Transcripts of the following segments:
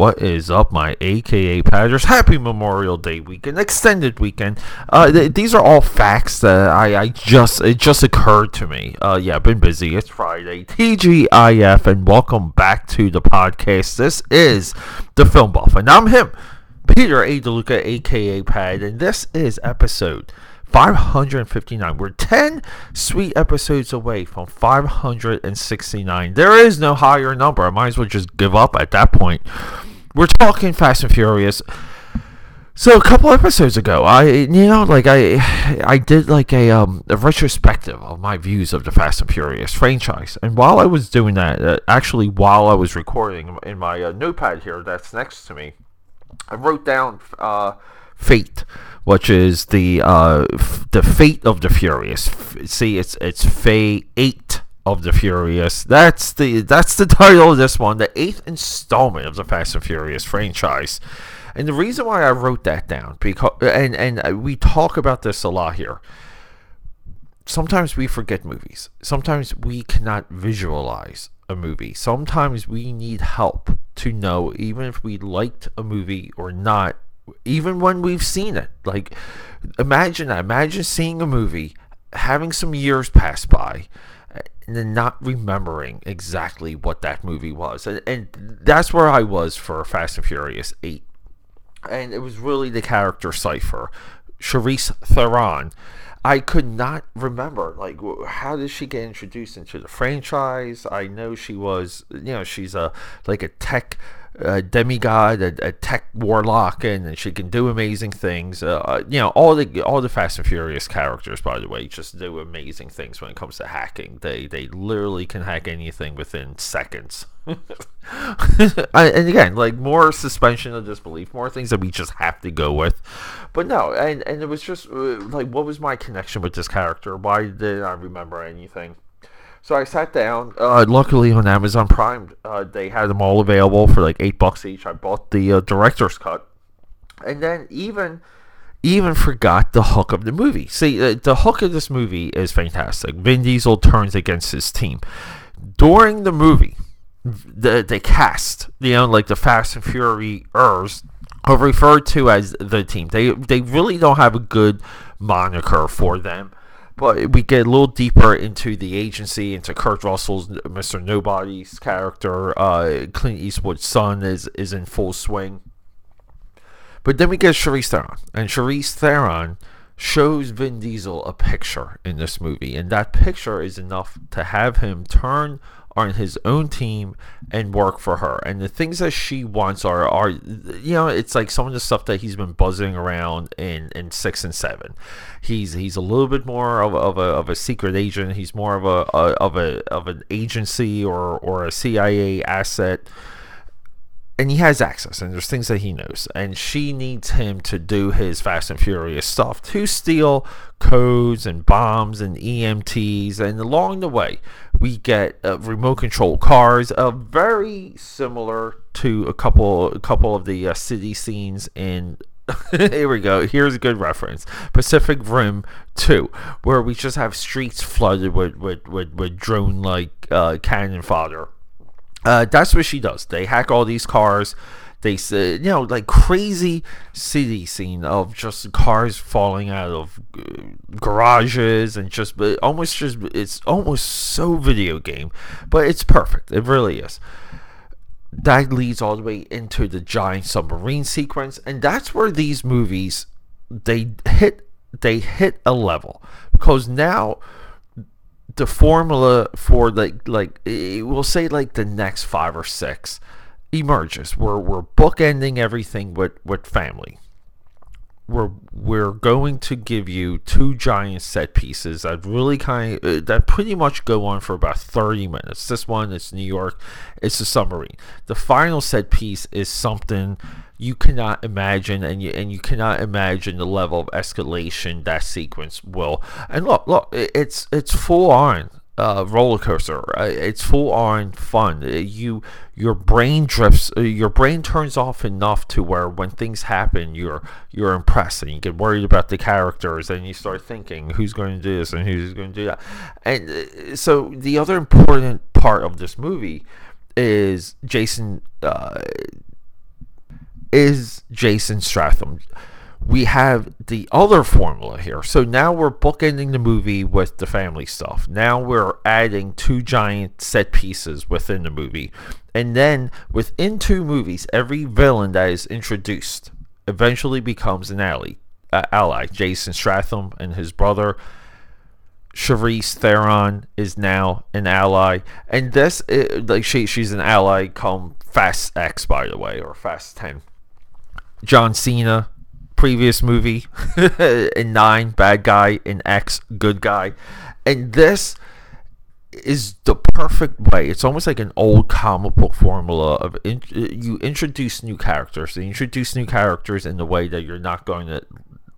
What is up, my AKA Padders? Happy Memorial Day weekend, extended weekend. Uh, th- these are all facts that I, I just it just occurred to me. Uh, yeah, been busy. It's Friday, TGIF, and welcome back to the podcast. This is the Film Buff, and I'm him, Peter A. DeLuca, AKA Pad, and this is episode 559. We're 10 sweet episodes away from 569. There is no higher number. I might as well just give up at that point. We're talking Fast and Furious. So a couple episodes ago, I you know like I I did like a um a retrospective of my views of the Fast and Furious franchise, and while I was doing that, uh, actually while I was recording in my uh, notepad here that's next to me, I wrote down uh, Fate which is the uh, f- the fate of the furious. F- see, it's it's Fate eight of the Furious. That's the that's the title of this one, the eighth installment of the Fast and Furious franchise. And the reason why I wrote that down because and and we talk about this a lot here. Sometimes we forget movies. Sometimes we cannot visualize a movie. Sometimes we need help to know even if we liked a movie or not even when we've seen it. Like, imagine that. Imagine seeing a movie, having some years pass by, not remembering exactly what that movie was. And, and that's where I was for Fast and Furious 8. And it was really the character Cypher, Charlize Theron. I could not remember like how did she get introduced into the franchise. I know she was, you know, she's a like a tech a demigod, a, a, tech warlock, and she can do amazing things. Uh, uh, you know, all the all the Fast and Furious characters, by the way, just do amazing things when it comes to hacking. They they literally can hack anything within seconds. and again, like more suspension of disbelief, more things that we just have to go with. But no, and and it was just uh, like, what was my connection with this character? Why did I remember anything? So I sat down. Uh, luckily on Amazon Prime, uh, they had them all available for like eight bucks each. I bought the uh, director's cut, and then even even forgot the hook of the movie. See, uh, the hook of this movie is fantastic. Vin Diesel turns against his team during the movie. The the cast, you know, like the Fast and Fury Furious are referred to as the team. They they really don't have a good moniker for them but we get a little deeper into the agency, into Kurt Russell's Mr. Nobody's character. Uh, Clint Eastwood's son is, is in full swing. But then we get Charlize Theron, and Charlize Theron shows Vin Diesel a picture in this movie, and that picture is enough to have him turn on his own team and work for her. And the things that she wants are, are you know, it's like some of the stuff that he's been buzzing around in, in six and seven. He's he's a little bit more of, of a of a secret agent. He's more of a, a of a of an agency or or a CIA asset and he has access and there's things that he knows and she needs him to do his fast and furious stuff to steal codes and bombs and EMPs and along the way we get uh, remote control cars uh, very similar to a couple a couple of the uh, city scenes in here we go. Here's a good reference. Pacific Rim 2, where we just have streets flooded with, with, with, with drone like uh, cannon fodder uh, that's what she does. They hack all these cars. They say, you know, like crazy city scene of just cars falling out of uh, garages and just almost just it's almost so video game, but it's perfect. It really is. That leads all the way into the giant submarine sequence, and that's where these movies they hit they hit a level because now the formula for like like we'll say like the next five or six emerges. We're we're bookending everything with with family. We're we're going to give you two giant set pieces that really kind of uh, that pretty much go on for about 30 minutes. This one is New York. It's a submarine. The final set piece is something you cannot imagine and you and you cannot imagine the level of escalation that sequence will and look look it's it's full on uh, roller coaster. Uh, it's full on fun. Uh, you your brain drifts uh, your brain turns off enough to where when things happen you're you're impressed and you get worried about the characters and you start thinking who's going to do this and who's going to do that. And so the other important part of this movie is Jason uh, is Jason Statham. We have the other formula here. So now we're bookending the movie with the family stuff. Now we're adding two giant set pieces within the movie. And then within two movies, every villain that is introduced eventually becomes an ally. Uh, ally. Jason Stratham and his brother Charlize Theron is now an ally, and this uh, like she she's an ally come Fast X by the way or Fast Ten. John Cena, previous movie in nine bad guy in X good guy, and this is the perfect way. It's almost like an old comic book formula of in, you introduce new characters. You introduce new characters in the way that you're not going to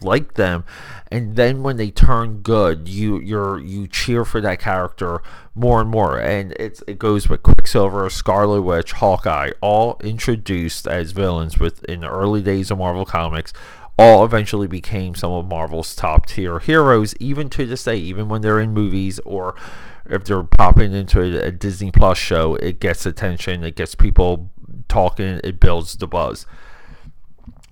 like them and then when they turn good you you're you cheer for that character more and more and it's it goes with quicksilver scarlet witch hawkeye all introduced as villains with in the early days of marvel comics all eventually became some of marvel's top tier heroes even to this day even when they're in movies or if they're popping into a, disney plus show it gets attention it gets people talking it builds the buzz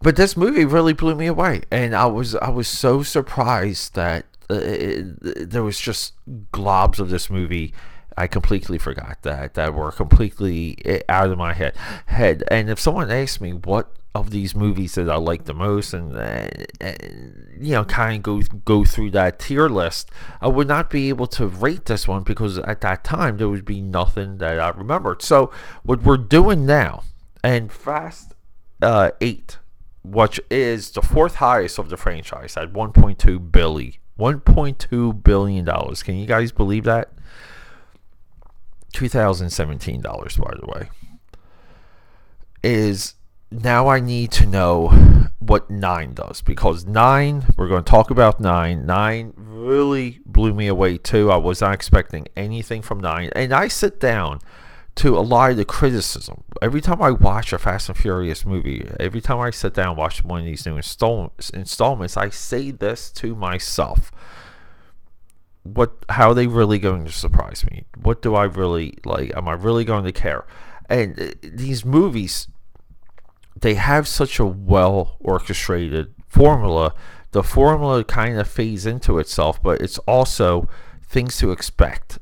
but this movie really blew me away, and I was I was so surprised that uh, it, there was just globs of this movie. I completely forgot that that were completely eh, out of my head. Head, and if someone asked me what of these movies that I like the most, and, and, and you know, kind of go go through that tier list, I would not be able to rate this one because at that time there would be nothing that I remembered. So what we're doing now, and Fast uh, Eight which is the fourth highest of the franchise at 1.2 billion. 1.2 billion dollars. Can you guys believe that? 2017 dollars, by the way. Is now I need to know what nine does because nine, we're going to talk about nine. Nine really blew me away too. I was not expecting anything from nine, and I sit down to a lot of the criticism. Every time I watch a Fast and Furious movie, every time I sit down and watch one of these new install- installments, I say this to myself. What how are they really going to surprise me? What do I really like? Am I really going to care? And uh, these movies they have such a well orchestrated formula. The formula kind of fades into itself, but it's also things to expect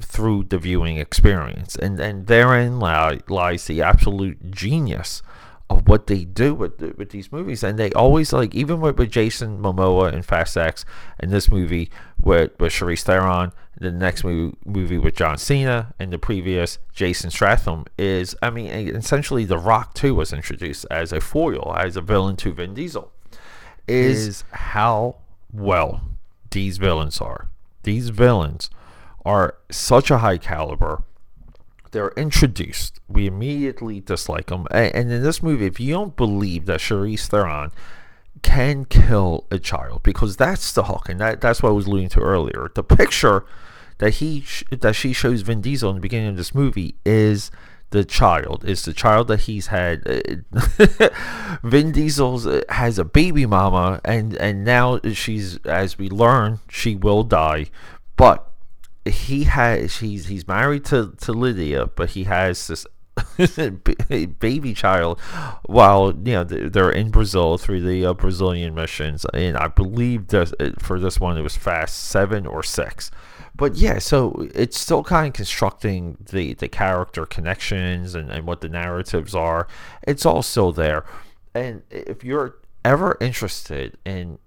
through the viewing experience. And and therein lies the absolute genius of what they do with with these movies. And they always like even with, with Jason Momoa in Fast X and this movie with with Charlize Theron, the next movie movie with John Cena, and the previous Jason Stratham is I mean essentially The Rock too was introduced as a foil as a villain to Vin Diesel. Is, is how well these villains are. These villains are such a high caliber. They're introduced. We immediately dislike them. And in this movie, if you don't believe that Charlize Theron can kill a child, because that's the hook, and that, that's what I was alluding to earlier. The picture that he that she shows Vin Diesel in the beginning of this movie is the child is the child that he's had Vin Diesel uh, has a baby mama and and now she's as we learn she will die but he has he's he's married to to Letty, but he has this baby child while you know they're in Brazil through the uh, Brazilian missions, and I believe that uh, for this one it was fast seven or six. But yeah, so it's still kind of constructing the, the character connections and, and what the narratives are. It's all still there. And if you're ever interested in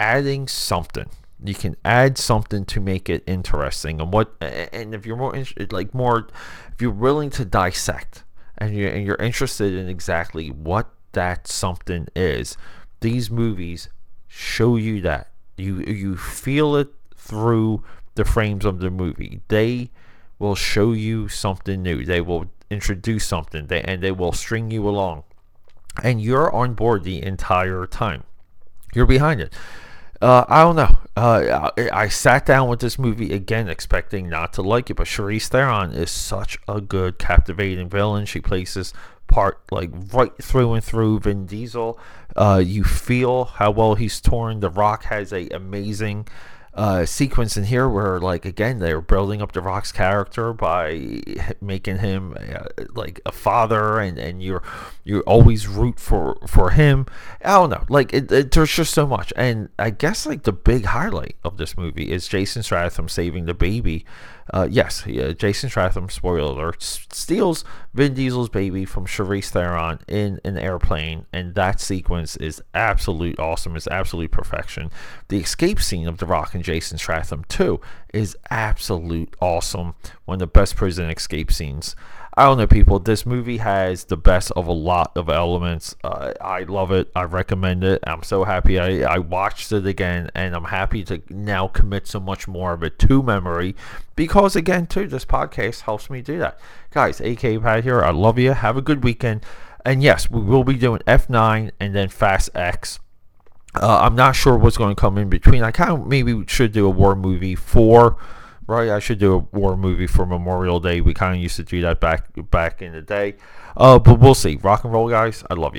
adding something you can add something to make it interesting. And what and if you're more like more if you're willing to dissect and you're, and you're interested in exactly what that something is these movies show you that. You you feel it through the frames of the movie. They will show you something new. They will introduce something. They, and they will string you along. And you're on board the entire time. You're behind it uh, I don't know. Uh, I, I, sat down with this movie again, expecting not to like it, but Charlize Theron is such a good, captivating villain. She plays this part like right through and through. Vin Diesel, uh, you feel how well he's torn. The Rock has a amazing uh, sequence in here where, like, again, they're building up The Rock's character by making him uh, like a father, and, and you're you always root for for him. I don't know, like, it, it, there's just so much, and I guess like the big highlight of this movie is Jason Statham saving the baby. Uh, yes, Jason Statham, spoiler alert, steals Vin Diesel's baby from Charlize Theron in an airplane, and that sequence is absolute awesome. It's absolute perfection. The escape scene of The Rock and Jason Statham too is absolute awesome. One of the best prison escape scenes. I don't know, people. This movie has the best of a lot of elements. Uh, I love it. I recommend it. I'm so happy I, I watched it again, and I'm happy to now commit so much more of it to memory because, again, too, this podcast helps me do that. Guys, AK Pat here. I love you. Have a good weekend. And yes, we will be doing F9 and then Fast X. Uh, I'm not sure what's going to come in between. I kind of maybe should do a war movie for right? I should do a war movie for Memorial Day. We kind of used to do that back back in the day. Uh, but we'll see. Rock and roll, guys. I love you.